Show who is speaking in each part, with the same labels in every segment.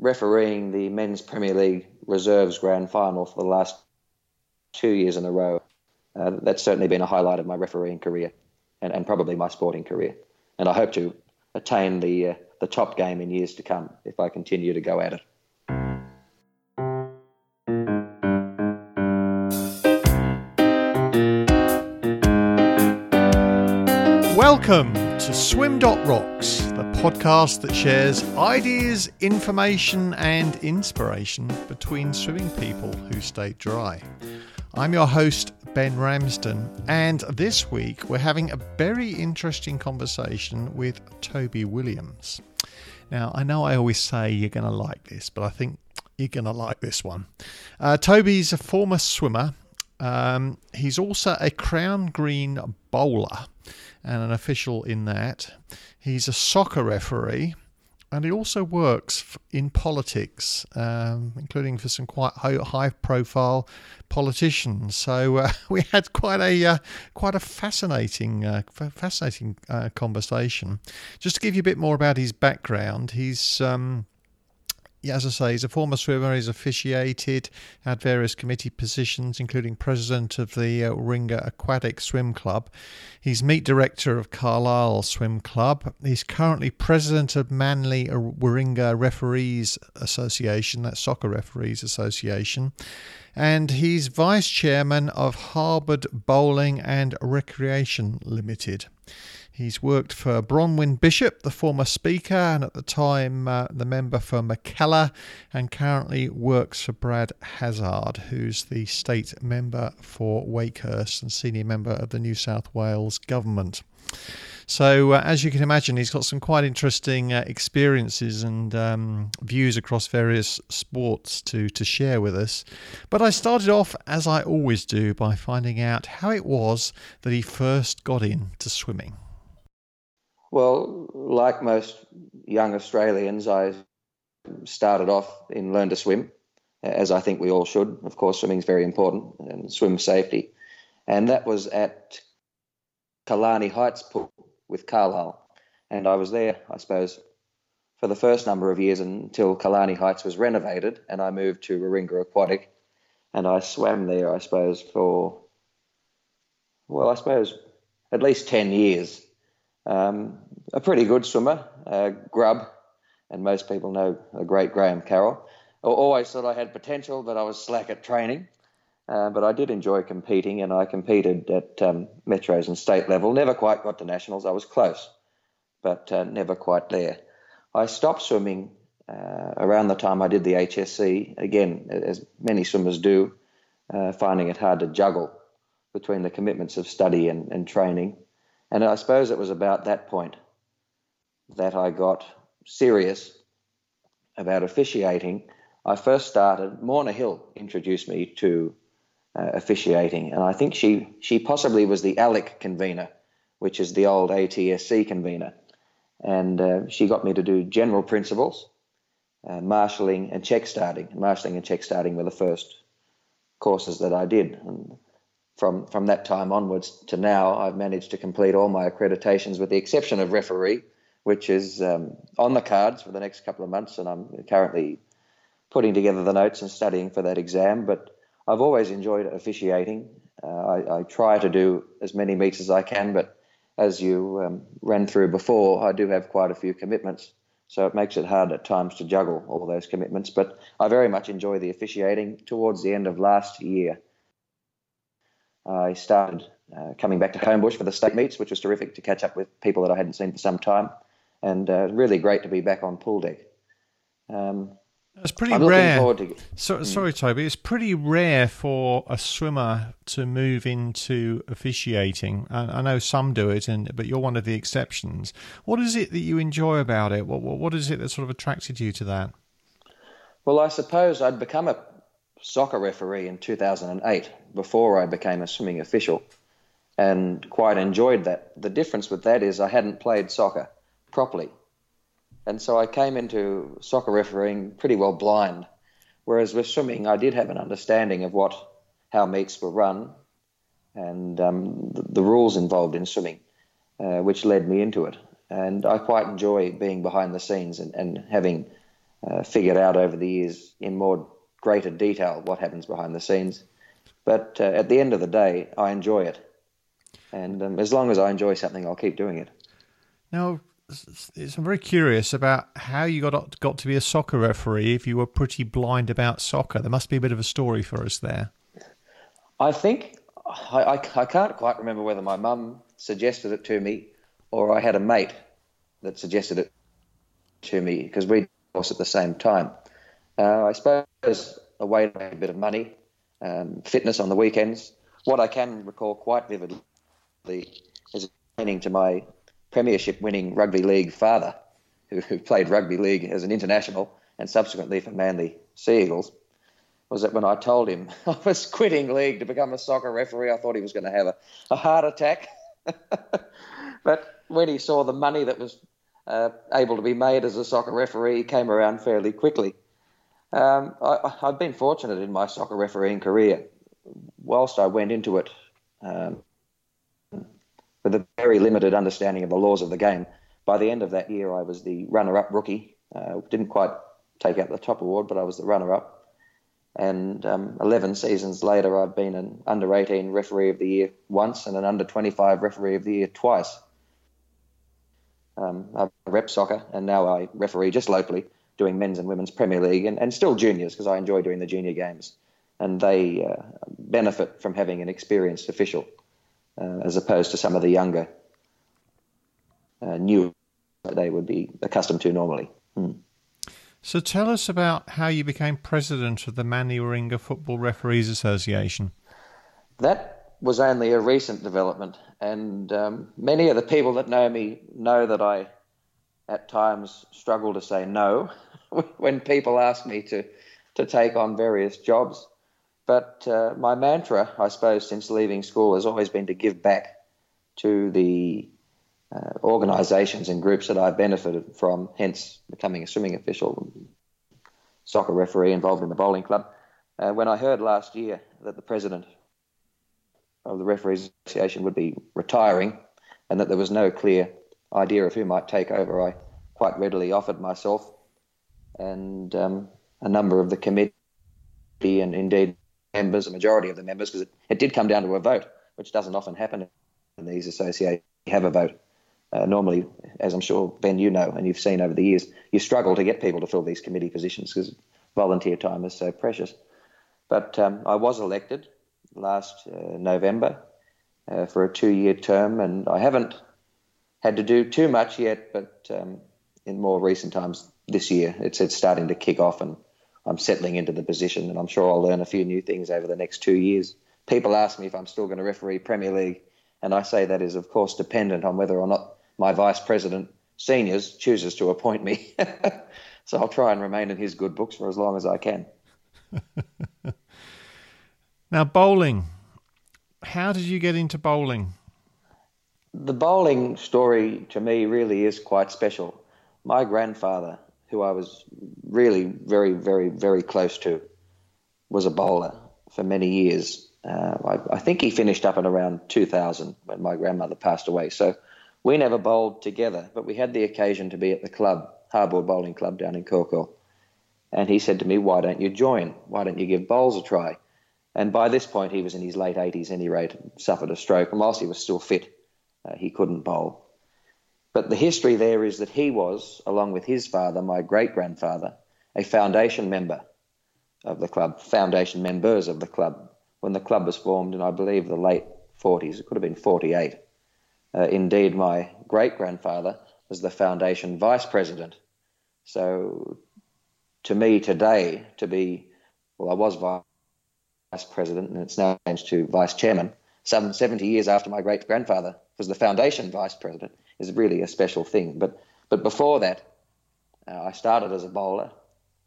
Speaker 1: refereeing the Men's Premier League Reserves Grand Final for the last two years in a row. Uh, that's certainly been a highlight of my refereeing career and, and probably my sporting career. And I hope to attain the, uh, the top game in years to come if I continue to go at it.
Speaker 2: Welcome to Swim Rocks, the podcast that shares ideas, information, and inspiration between swimming people who stay dry. I'm your host, Ben Ramsden, and this week we're having a very interesting conversation with Toby Williams. Now, I know I always say you're going to like this, but I think you're going to like this one. Uh, Toby's a former swimmer. Um, he's also a crown green bowler and an official in that. He's a soccer referee and he also works in politics, um, including for some quite high profile politicians. So uh, we had quite a uh, quite a fascinating uh, fascinating uh, conversation. Just to give you a bit more about his background, he's um, as I say, he's a former swimmer. He's officiated, had various committee positions, including president of the uh, Warringah Aquatic Swim Club. He's meet director of Carlile Swim Club. He's currently president of Manly Warringah Referees Association, that's Soccer Referees Association. And he's vice chairman of Harbord Bowling and Recreation Limited. He's worked for Bronwyn Bishop, the former Speaker, and at the time uh, the member for Mackellar, and currently works for Brad Hazzard, who's the state member for Wakehurst and senior member of the New South Wales government. So, uh, as you can imagine, he's got some quite interesting uh, experiences and um, views across various sports to, to share with us. But I started off, as I always do, by finding out how it was that he first got into swimming.
Speaker 1: Well, like most young Australians, I started off in Learn to Swim, as I think we all should. Of course, swimming is very important and swim safety. And that was at Killarney Heights Pool with Carlile. And I was there, I suppose, for the first number of years until Killarney Heights was renovated and I moved to Warringah Aquatic. And I swam there, I suppose, for, well, I suppose at least 10 years um, a pretty good swimmer, uh, Grub, and most people know a great Graham Carroll. I always thought I had potential, but I was slack at training. Uh, but I did enjoy competing, and I competed at um, metros and state level. Never quite got to nationals. I was close, but uh, never quite there. I stopped swimming uh, around the time I did the HSC. Again, as many swimmers do, uh, finding it hard to juggle between the commitments of study and, and training. And I suppose it was about that point that I got serious about officiating. I first started, Morna Hill introduced me to uh, officiating, and I think she, she possibly was the ALEC convener, which is the old ATSC convener. And uh, she got me to do general principles, uh, marshalling and check starting. Marshalling and check starting were the first courses that I did. And from from that time onwards to now, I've managed to complete all my accreditations with the exception of referee, which is um, on the cards for the next couple of months, and I'm currently putting together the notes and studying for that exam. But I've always enjoyed officiating. Uh, I, I, try to do as many meets as I can, but as you um, ran through before, I do have quite a few commitments. So it makes it hard at times to juggle all those commitments. But I very much enjoy the officiating. Towards the end of last year, I started uh, coming back to Homebush for the state meets, which was terrific to catch up with people that I hadn't seen for some time, and uh, really great to be back on pool deck. Um,
Speaker 2: it's pretty I'm rare. To... So, mm. Sorry, Toby. It's pretty rare for a swimmer to move into officiating. I, I, know some do it, and but you're one of the exceptions. What is it that you enjoy about it? What, what, what is it that sort of attracted you to that?
Speaker 1: Well, I suppose I'd become a soccer referee in 2008 before I became a swimming official and quite enjoyed that. The difference with that is I hadn't played soccer properly. And so I came into soccer refereeing pretty well blind. Whereas with swimming, I did have an understanding of what how meets were run and um, the, the, rules involved in swimming, uh, which led me into it. And I quite enjoy being behind the scenes and, and having uh, figured out over the years in more greater detail what happens behind the scenes. But uh, at the end of the day, I enjoy it. And um, as long as I enjoy something, I'll keep doing it.
Speaker 2: Now, I'm very curious about how you got got to be a soccer referee if you were pretty blind about soccer. There must be a bit of a story for us there.
Speaker 1: I think I, I, I can't quite remember whether my mum suggested it to me or I had a mate that suggested it to me because we was at the same time. Uh, I suppose a way to make a bit of money, um, fitness on the weekends. What I can recall quite vividly is explaining to my premiership winning rugby league father, who, who played rugby league as an international and subsequently for Manly Sea Eagles, was that when I told him I was quitting league to become a soccer referee, I thought he was going to have a, a heart attack. but when he saw the money that was uh, able to be made as a soccer referee he came around fairly quickly. Um, I, have been fortunate in my soccer refereeing career. Whilst I went into it um, with a very limited understanding of the laws of the game, by the end of that year I was the runner-up rookie. Uh, didn't quite take out the top award, but I was the runner-up. And um, 11 seasons later, I've been an under 18 referee of the year once and an under 25 referee of the year twice. Um, I rep soccer, and now I referee just locally, doing men's and women's Premier League, and, and still juniors because I enjoy doing the junior games, and they uh, benefit from having an experienced official uh, as opposed to some of the younger, uh, new they would be accustomed to normally. Hmm.
Speaker 2: So tell us about how you became president of the Warringah Football Referees Association.
Speaker 1: That was only a recent development, and um, many of the people that know me know that I, at times, struggle to say no when people ask me to to take on various jobs. But uh, my mantra, I suppose, since leaving school has always been to give back to the uh, organisations and groups that I've benefited from, hence becoming a swimming official, soccer referee involved in the bowling club. Uh, when I heard last year that the president of the Referees Association would be retiring and that there was no clear idea of who might take over, I quite readily offered myself and um, a number of the committee and indeed members, a majority of the members, because it, it, did come down to a vote, which doesn't often happen in these associations. Have a vote. Uh, normally, as I'm sure, Ben, you know, and you've seen over the years, you struggle to get people to fill these committee positions because volunteer time is so precious. But um, I was elected last uh, November uh, for a two-year term, and I haven't had to do too much yet. But um, in more recent times this year, it's it's starting to kick off, and I'm settling into the position, and I'm sure I'll learn a few new things over the next two years. People ask me if I'm still going to referee Premier League, and I say that is of course dependent on whether or not my vice president seniors chooses to appoint me. so I'll try and remain in his good books for as long as I can.
Speaker 2: Now, bowling. How did you get into bowling?
Speaker 1: The bowling story to me really is quite special. My grandfather, who I was really very, very, very close to, was a bowler for many years. Uh, I, I, think he finished up in around 2000 when my grandmother passed away. So we never bowled together, but we had the occasion to be at the club, Harbord Bowling Club down in Corkhill. And he said to me, Why don't you join? Why don't you give bowls a try? And by this point, he was in his late 80s, any rate, suffered a stroke. And whilst he was still fit, uh, he couldn't bowl. But the history there is that he was, along with his father, my great grandfather, a foundation member of the club, foundation members of the club, when the club was formed in, I believe, the late 40s. It could have been 48. Uh, indeed, my great grandfather was the foundation vice president. So to me today, to be, well, I was vice president, and it's now changed to vice chairman. Some 70 years after my great grandfather was the foundation vice president is really a special thing. But but before that, uh, I started as a bowler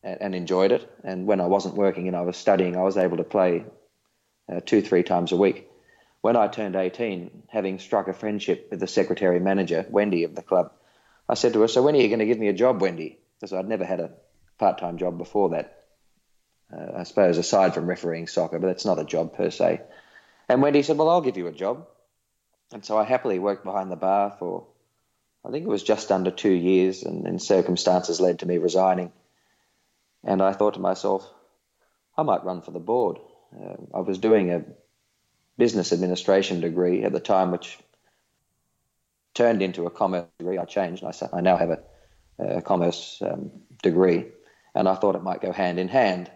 Speaker 1: and, and, enjoyed it. And when I wasn't working and I was studying, I was able to play uh, two three times a week. When I turned 18, having struck a friendship with the secretary manager Wendy of the club, I said to her, "So when are you going to give me a job, Wendy?" Because I'd never had a part-time job before that uh, I suppose, aside from refereeing soccer, but that's not a job per se. And Wendy said, Well, I'll give you a job. And so I happily worked behind the bar for, I think it was just under two years, and then circumstances led to me resigning. And I thought to myself, I might run for the board. Uh, I was doing a business administration degree at the time, which turned into a commerce degree. I changed. I, I now have a, a commerce um, degree, and I thought it might go hand in hand.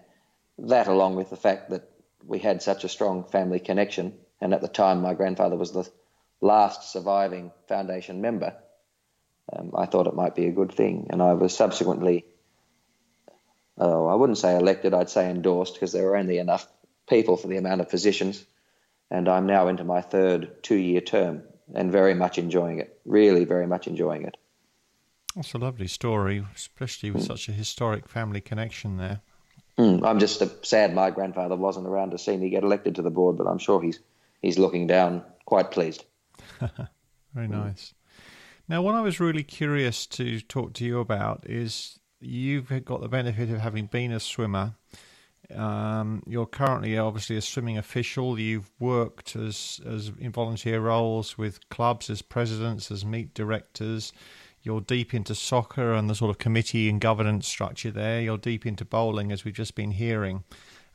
Speaker 1: That, along with the fact that we had such a strong family connection, and at the time my grandfather was the last surviving foundation member, um, I thought it might be a good thing. And I was subsequently, oh, I wouldn't say elected, I'd say endorsed because there were only enough people for the amount of positions. And I'm now into my third two year term and very much enjoying it. Really, very much enjoying it.
Speaker 2: That's a lovely story, especially with mm. such a historic family connection there.
Speaker 1: Mm, I'm just sad my grandfather wasn't around to see me get elected to the board, but I'm sure he's he's looking down quite pleased.
Speaker 2: very nice. Now, what I was really curious to talk to you about is you've got the benefit of having been a swimmer. Um, you're currently obviously a swimming official. You've worked as as in volunteer roles with clubs as presidents, as meet directors. You're deep into soccer and the sort of committee and governance structure there. You're deep into bowling, as we've just been hearing.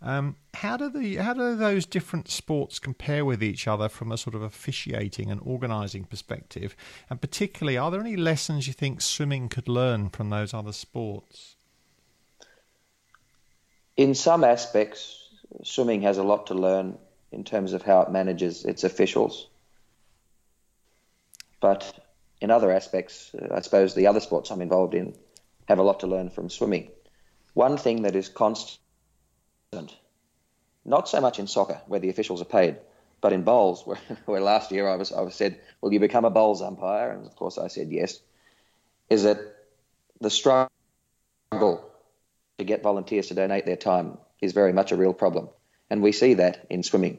Speaker 2: Um, how do the how do those different sports compare with each other from a sort of officiating and organising perspective? And particularly, are there any lessons you think swimming could learn from those other sports?
Speaker 1: In some aspects, swimming has a lot to learn in terms of how it manages its officials. But in other aspects, I suppose the other sports I'm involved in have a lot to learn from swimming. One thing that is constant not so much in soccer, where the officials are paid, but in bowls, where, where last year I was, I was said, Will you become a bowls umpire? And of course I said yes. Is that the struggle to get volunteers to donate their time is very much a real problem. And we see that in swimming.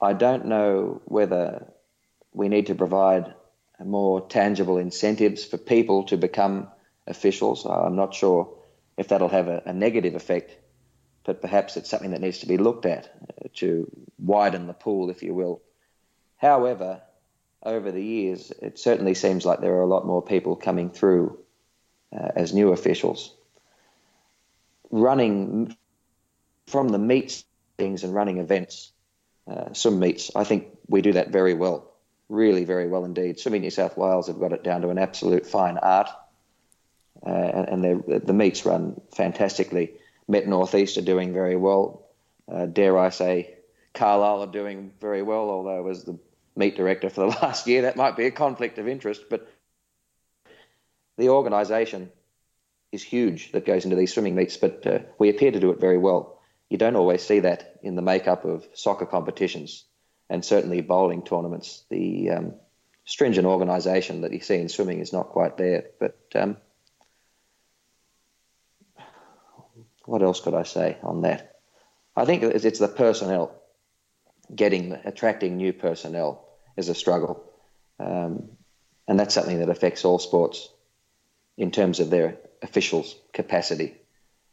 Speaker 1: I don't know whether we need to provide more tangible incentives for people to become officials. I'm not sure if that'll have a, a negative effect but perhaps it's something that needs to be looked at uh, to widen the pool, if you will. However, over the years, it certainly seems like there are a lot more people coming through uh, as new officials. Running from the meets things and running events, uh, swim meets, I think we do that very well, really very well indeed. Swimming New South Wales have got it down to an absolute fine art, uh, and, and the meets run fantastically. Met Northeast are doing very well. Uh, dare I say, Carlile are doing very well, although as the meet director for the last year, that might be a conflict of interest. But the organisation is huge that goes into these swimming meets, but uh, we appear to do it very well. You don't always see that in the makeup of soccer competitions and certainly bowling tournaments. The um, stringent organisation that you see in swimming is not quite there, but um, what else could I say on that? I think it's the personnel. Getting, attracting new personnel is a struggle. Um, and that's something that affects all sports in terms of their officials' capacity.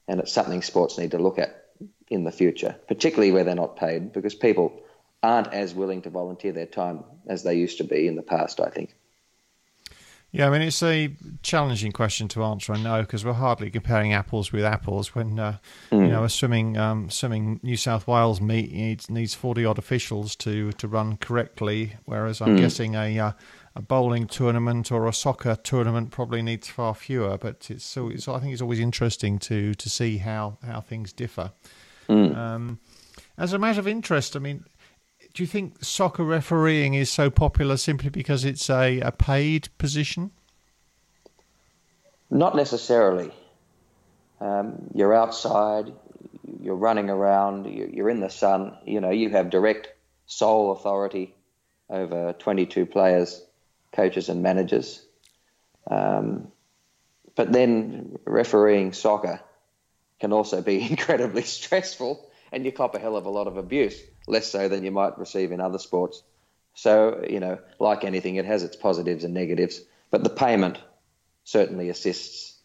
Speaker 1: And it's something sports need to look at in the future, particularly where they're not paid, because people aren't as willing to volunteer their time as they used to be in the past, I think.
Speaker 2: Yeah, I mean it's a challenging question to answer. I know because we're hardly comparing apples with apples. When uh, mm. you know a swimming um, swimming New South Wales meet needs needs forty odd officials to to run correctly, whereas I'm mm. guessing a uh, a bowling tournament or a soccer tournament probably needs far fewer. But it's so it's, I think it's always interesting to to see how how things differ. Mm. Um, as a matter of interest, I mean do you think soccer refereeing is so popular simply because it's a, a paid position?
Speaker 1: Not necessarily. Um, you're outside, you're running around, you're in the sun. You know, you have direct sole authority over 22 players, coaches, and managers. Um, but then refereeing soccer can also be incredibly stressful, and you cop a hell of a lot of abuse less so than you might receive in other sports. So, you know, like anything, it has its positives and negatives, but the payment certainly assists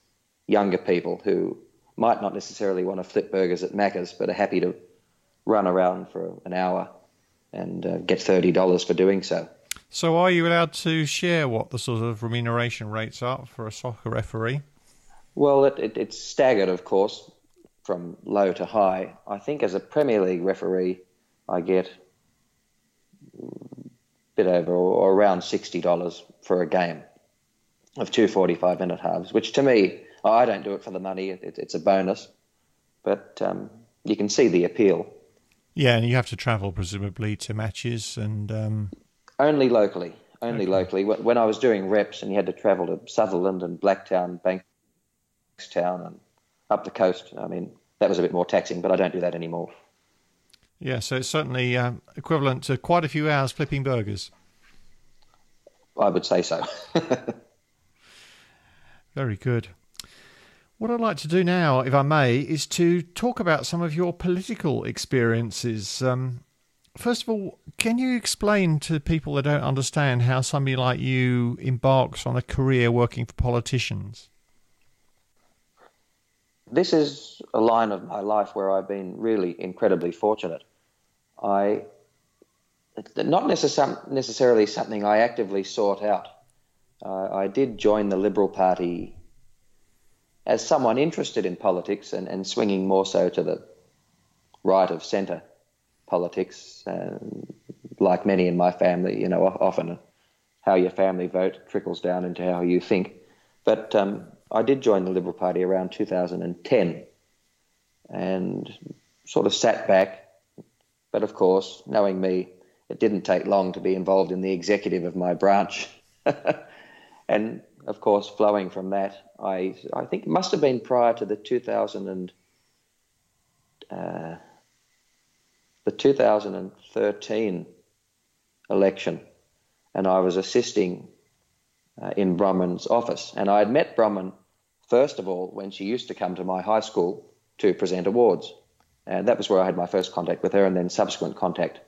Speaker 1: younger people who might not necessarily want to flip burgers at Macca's, but are happy to run around for an hour and uh, get $30 for doing so.
Speaker 2: So, are you allowed to share what the sort of remuneration rates are for a soccer referee?
Speaker 1: Well, it, it, it's staggered, of course, from low to high. I think as a Premier League referee, I get a bit over or around $60 for a game of two 45 minute halves, which to me, I don't do it for the money. It, it's a bonus, but um, you can see the appeal.
Speaker 2: Yeah, and you have to travel presumably to matches and um...
Speaker 1: only locally. Only okay. locally. When I was doing reps and you had to travel to Sutherland and Blacktown, Bankstown, and up the coast, I mean, that was a bit more taxing, but I don't do that anymore.
Speaker 2: Yeah, so it's certainly um, equivalent to quite a few hours flipping burgers.
Speaker 1: I would say so.
Speaker 2: Very good. What I'd like to do now, if I may, is to talk about some of your political experiences. Um, first of all, can you explain to people that don't understand how somebody like you embarks on a career working for politicians?
Speaker 1: This is a line of my life where I've been really incredibly fortunate. I not necess- necessarily something I actively sought out. Uh, I did join the Liberal Party as someone interested in politics and, and swinging more so to the right of centre politics, uh, like many in my family, you know, often how your family vote trickles down into how you think. But um, I did join the Liberal Party around 2010 and sort of sat back. But of course, knowing me, it didn't take long to be involved in the executive of my branch. and of course, flowing from that, I I think it must have been prior to the 2000 and uh, the 2013 election, and I was assisting uh, in Bronwyn's office, and I had met Brumman, first of all when she used to come to my high school to present awards, and that was where I had my first contact with her, and then subsequent contact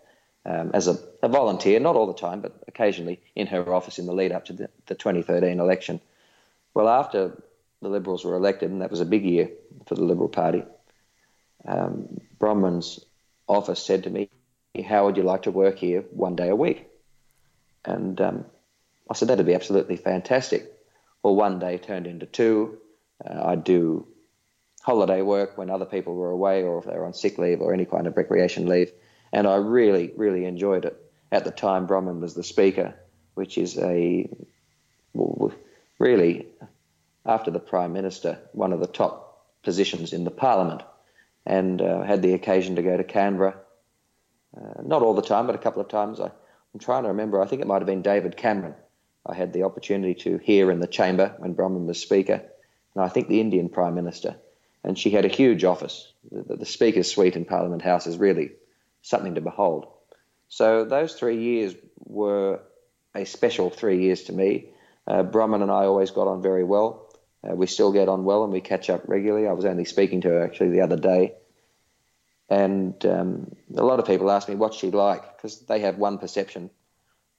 Speaker 1: um, as a, a, volunteer, not all the time, but occasionally in her office in the lead up to the, the 2013 election. Well, after the Liberals were elected, and that was a big year for the Liberal Party, um, Bronwyn's office said to me, How would you like to work here one day a week? And um, I said, That'd be absolutely fantastic. Well, one day turned into two. Uh, I'd do holiday work when other people were away or if they were on sick leave or any kind of recreation leave and I really, really enjoyed it. At the time, Bronwyn was the speaker, which is a really, after the prime minister, one of the top positions in the parliament, and uh, had the occasion to go to Canberra. Uh, not all the time, but a couple of times. I, I'm trying to remember. I think it might have been David Cameron. I had the opportunity to hear in the chamber when Bronwyn was speaker, and I think the Indian prime minister. And she had a huge office. The, the speaker's suite in Parliament House is really something to behold. So those three years were a special three years to me. Uh, Bronwyn and I always got on very well. Uh, we still get on well and we catch up regularly. I was only speaking to her actually the other day. And um, a lot of people ask me what's she like because they have one perception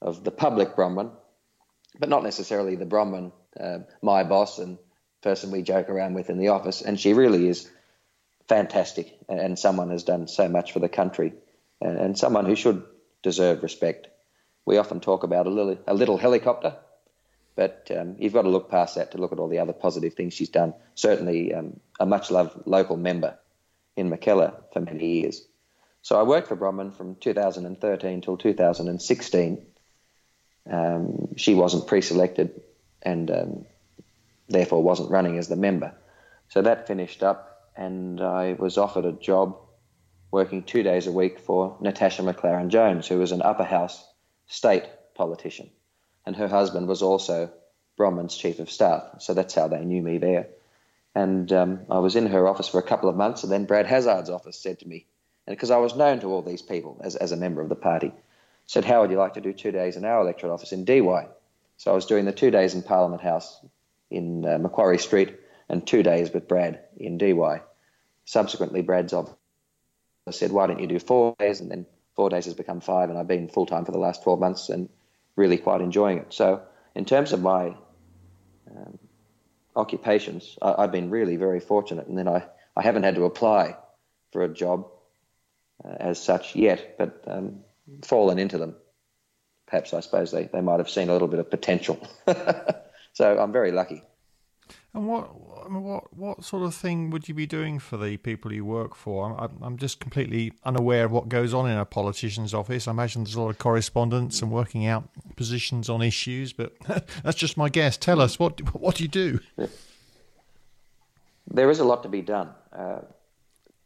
Speaker 1: of the public Bronwyn, but not necessarily the Bronwyn, uh, my boss and person we joke around with in the office. And she really is fantastic and someone has done so much for the country and, and someone who should deserve respect. We often talk about a little, a little helicopter, but um, you've got to look past that to look at all the other positive things she's done. Certainly, um, a much loved local member in Mackellar for many years. So I worked for Bronwyn from 2013 till 2016. Um, she wasn't pre-selected and um, therefore wasn't running as the member. So that finished up, and I was offered a job working two days a week for Natasha Maclaren-Jones, who was an upper house state politician. And her husband was also Bronwyn's chief of staff. So that's how they knew me there. And um, I was in her office for a couple of months, and then Brad Hazzard's office said to me, because I was known to all these people as, as a member of the party, said, How would you like to do two days in our electorate office in Dee Why? So I was doing the two days in Parliament House in uh, Macquarie Street and two days with Brad in Dee Why. Subsequently, Brad's office said, why don't you do four days? And then four days has become five, and I've been full time for the last 12 months and really quite enjoying it. So, in terms of my um, occupations, I, have been really very fortunate. And then I, I haven't had to apply for a job uh, as such yet, but um, fallen into them. Perhaps I suppose they, they might have seen a little bit of potential. so I'm very lucky.
Speaker 2: And what what what sort of thing would you be doing for the people you work for? I'm, I'm just completely unaware of what goes on in a politician's office. I imagine there's a lot of correspondence and working out positions on issues, but that's just my guess. Tell us what what do you do?
Speaker 1: There is a lot to be done. Uh,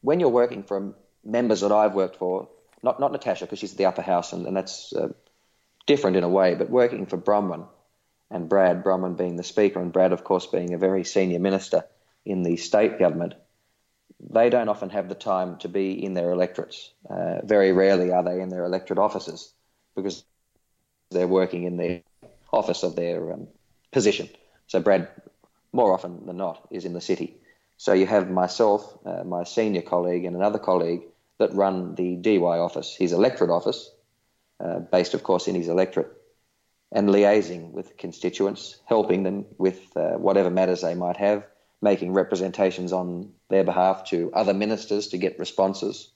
Speaker 1: when you're working for members that I've worked for, not not Natasha because she's at the upper house and, and that's uh, different in a way, but working for Bronwyn and Brad Bronwyn being the Speaker, and Brad, of course, being a very senior minister in the state government, they don't often have the time to be in their electorates. Uh, very rarely are they in their electorate offices because they're working in the office of their um, position. So Brad, more often than not, is in the city. So you have myself, uh, my senior colleague, and another colleague that run the Dee Why office, his electorate office, uh, based, of course, in his electorate and liaising with constituents, helping them with uh, whatever matters they might have, making representations on their behalf to other ministers to get responses,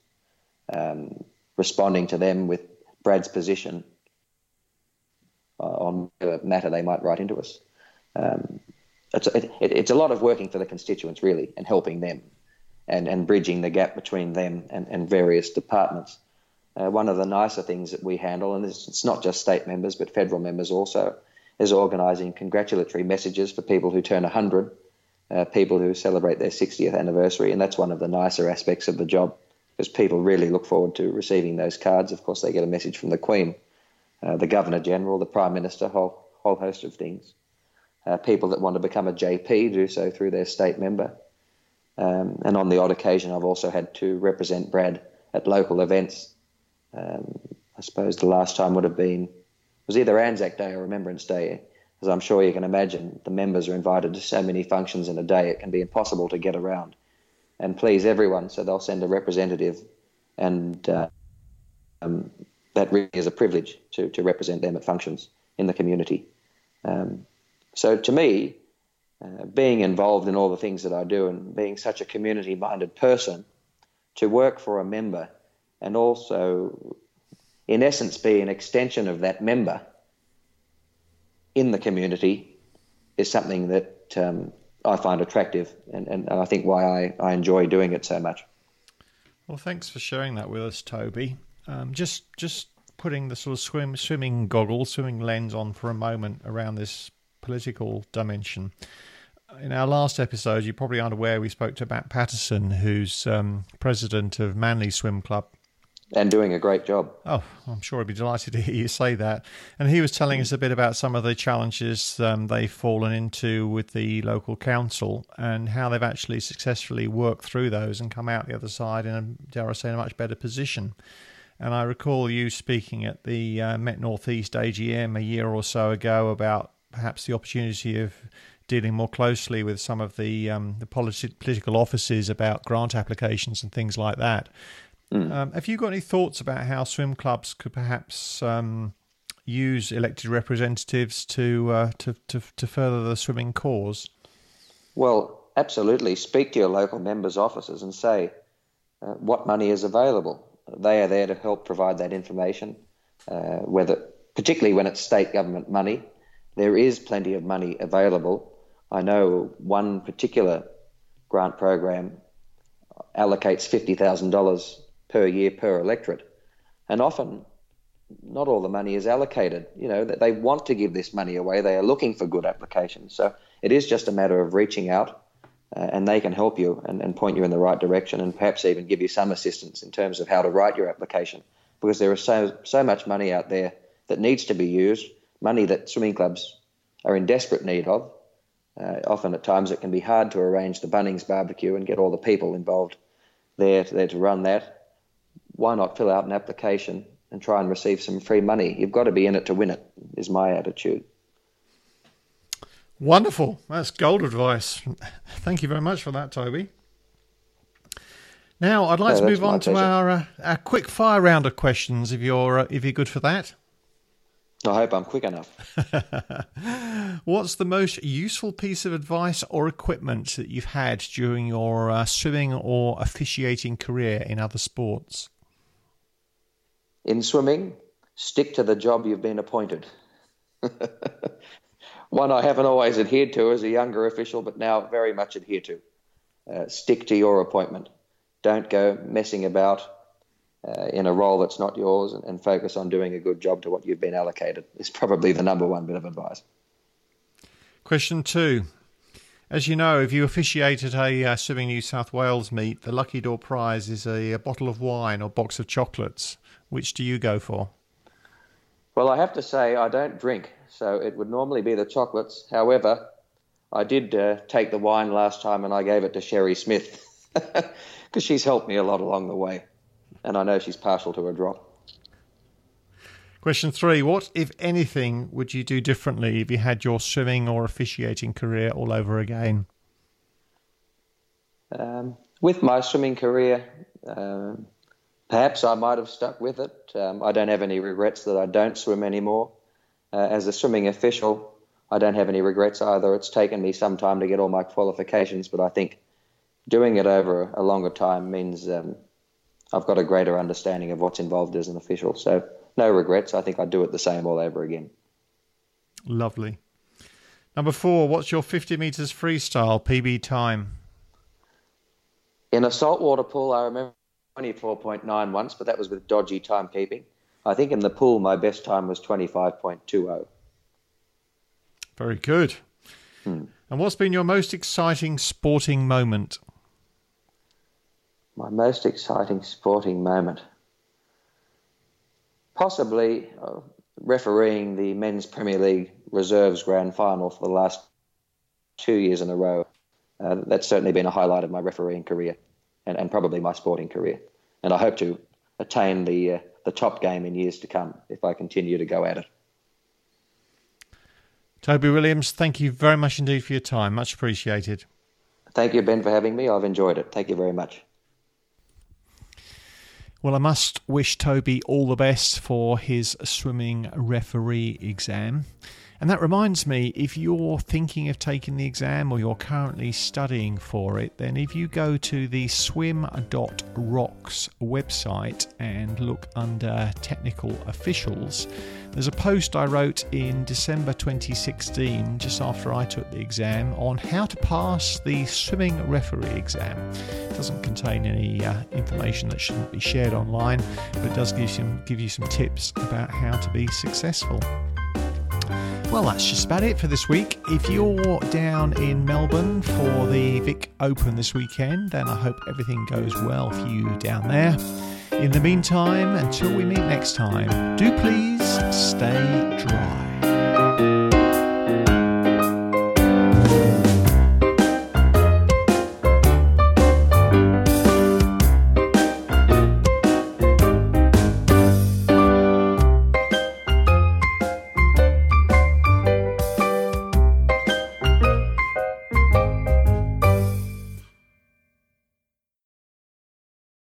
Speaker 1: um, responding to them with Brad's position uh, on a matter they might write into us. Um, it's, it, it's a lot of working for the constituents, really, and helping them and, and bridging the gap between them and, and various departments. Uh, one of the nicer things that we handle, and it's, it's not just state members but federal members also, is organising congratulatory messages for people who turn 100, uh, people who celebrate their 60th anniversary, and that's one of the nicer aspects of the job because people really look forward to receiving those cards. Of course, they get a message from the Queen, uh, the Governor General, the Prime Minister, whole whole host of things. Uh, people that want to become a JP do so through their state member. Um, and on the odd occasion, I've also had to represent Brad at local events um, I suppose the last time would have been was either Anzac Day or Remembrance Day, as I'm sure you can imagine. The members are invited to so many functions in a day it can be impossible to get around and please everyone. So they'll send a representative, and uh, um, that really is a privilege to to represent them at functions in the community. Um, so to me, uh, being involved in all the things that I do and being such a community-minded person, to work for a member and also, in essence, be an extension of that member in the community is something that um, I find attractive and, and I think why I, I enjoy doing it so much.
Speaker 2: Well, thanks for sharing that with us, Toby. Um, just just putting the sort of swim swimming goggles, swimming lens on for a moment around this political dimension. In our last episode, you probably aren't aware we spoke to Matt Patterson, who's um, president of Manly Swim Club
Speaker 1: and doing a great job.
Speaker 2: Oh, I'm sure I'd be delighted to hear you say that. And he was telling us a bit about some of the challenges um, they've fallen into with the local council and how they've actually successfully worked through those and come out the other side in, a, dare I say, in a much better position. And I recall you speaking at the uh, Met Northeast AGM a year or so ago about perhaps the opportunity of dealing more closely with some of the um, the politi- political offices about grant applications and things like that. Mm. Um, have you got any thoughts about how swim clubs could perhaps um, use elected representatives to, uh, to, to to further the swimming cause?
Speaker 1: Well, absolutely. Speak to your local members' offices and say uh, what money is available. They are there to help provide that information. Uh, whether, particularly when it's state government money, there is plenty of money available. I know one particular grant program allocates fifty thousand dollars per year per electorate. And often, not all the money is allocated. You know, they want to give this money away. They are looking for good applications. So it is just a matter of reaching out, uh, and they can help you and, and point you in the right direction, and perhaps even give you some assistance in terms of how to write your application. Because there is so so much money out there that needs to be used, money that swimming clubs are in desperate need of. Uh, often at times it can be hard to arrange the Bunnings barbecue and get all the people involved there, there to run that why not fill out an application and try and receive some free money? You've got to be in it to win it, is my attitude.
Speaker 2: Wonderful. That's gold advice. Thank you very much for that, Toby. Now, I'd like to move on to our, uh, our quick fire round of questions if you're, uh, if you're good for that.
Speaker 1: I hope I'm quick enough.
Speaker 2: What's the most useful piece of advice or equipment that you've had during your uh, swimming or officiating career in other sports?
Speaker 1: in swimming, stick to the job you've been appointed. one I haven't always adhered to as a younger official, but now very much adhere to. Uh, stick to your appointment. Don't go messing about uh, in a role that's not yours and, and, focus on doing a good job to what you've been allocated is probably the number one bit of advice.
Speaker 2: Question two. As you know, if you officiate at a uh, Swimming New South Wales meet, the lucky door prize is a, a bottle of wine or box of chocolates. Which do you go for?
Speaker 1: Well, I have to say I don't drink, so it would normally be the chocolates. However, I did uh, take the wine last time and I gave it to Sherry Smith because she's helped me a lot along the way. And I know she's partial to a drop.
Speaker 2: Question three What, if anything, would you do differently if you had your swimming or officiating career all over again?
Speaker 1: Um, with my swimming career, um, perhaps I might have stuck with it. Um, I don't have any regrets that I don't swim anymore. Uh, as a swimming official, I don't have any regrets either. It's taken me some time to get all my qualifications, but I think doing it over a longer time means um, I've got a greater understanding of what's involved as an official. So no regrets. I think I'd do it the same all over again.
Speaker 2: Lovely. Number four, what's your 50 metres freestyle PB time?
Speaker 1: In a saltwater pool, I remember 24.9 once, but that was with dodgy timekeeping. I think in the pool, my best time was 25.20.
Speaker 2: Very good. Hmm. And what's been your most exciting sporting moment?
Speaker 1: My most exciting sporting moment? Possibly uh, refereeing the Men's Premier League Reserves Grand Final for the last two years in a row. Uh, that's certainly been a highlight of my refereeing career and, and probably my sporting career. And I hope to attain the, uh, the top game in years to come if I continue to go at it.
Speaker 2: Toby Williams, thank you very much indeed for your time. Much appreciated.
Speaker 1: Thank you, Ben, for having me. I've enjoyed it. Thank you very much.
Speaker 2: Well, I must wish Toby all the best for his swimming referee exam. And that reminds me if you're thinking of taking the exam or you're currently studying for it, then if you go to the swim.rocks website and look under technical officials, there's a post I wrote in December 2016, just after I took the exam, on how to pass the swimming referee exam. It doesn't contain any uh, information that shouldn't be shared online, but it does give you some, give you some tips about how to be successful. Well, that's just about it for this week. If you're down in Melbourne for the Vic Open this weekend, then I hope everything goes well for you down there. In the meantime, until we meet next time, do please stay dry.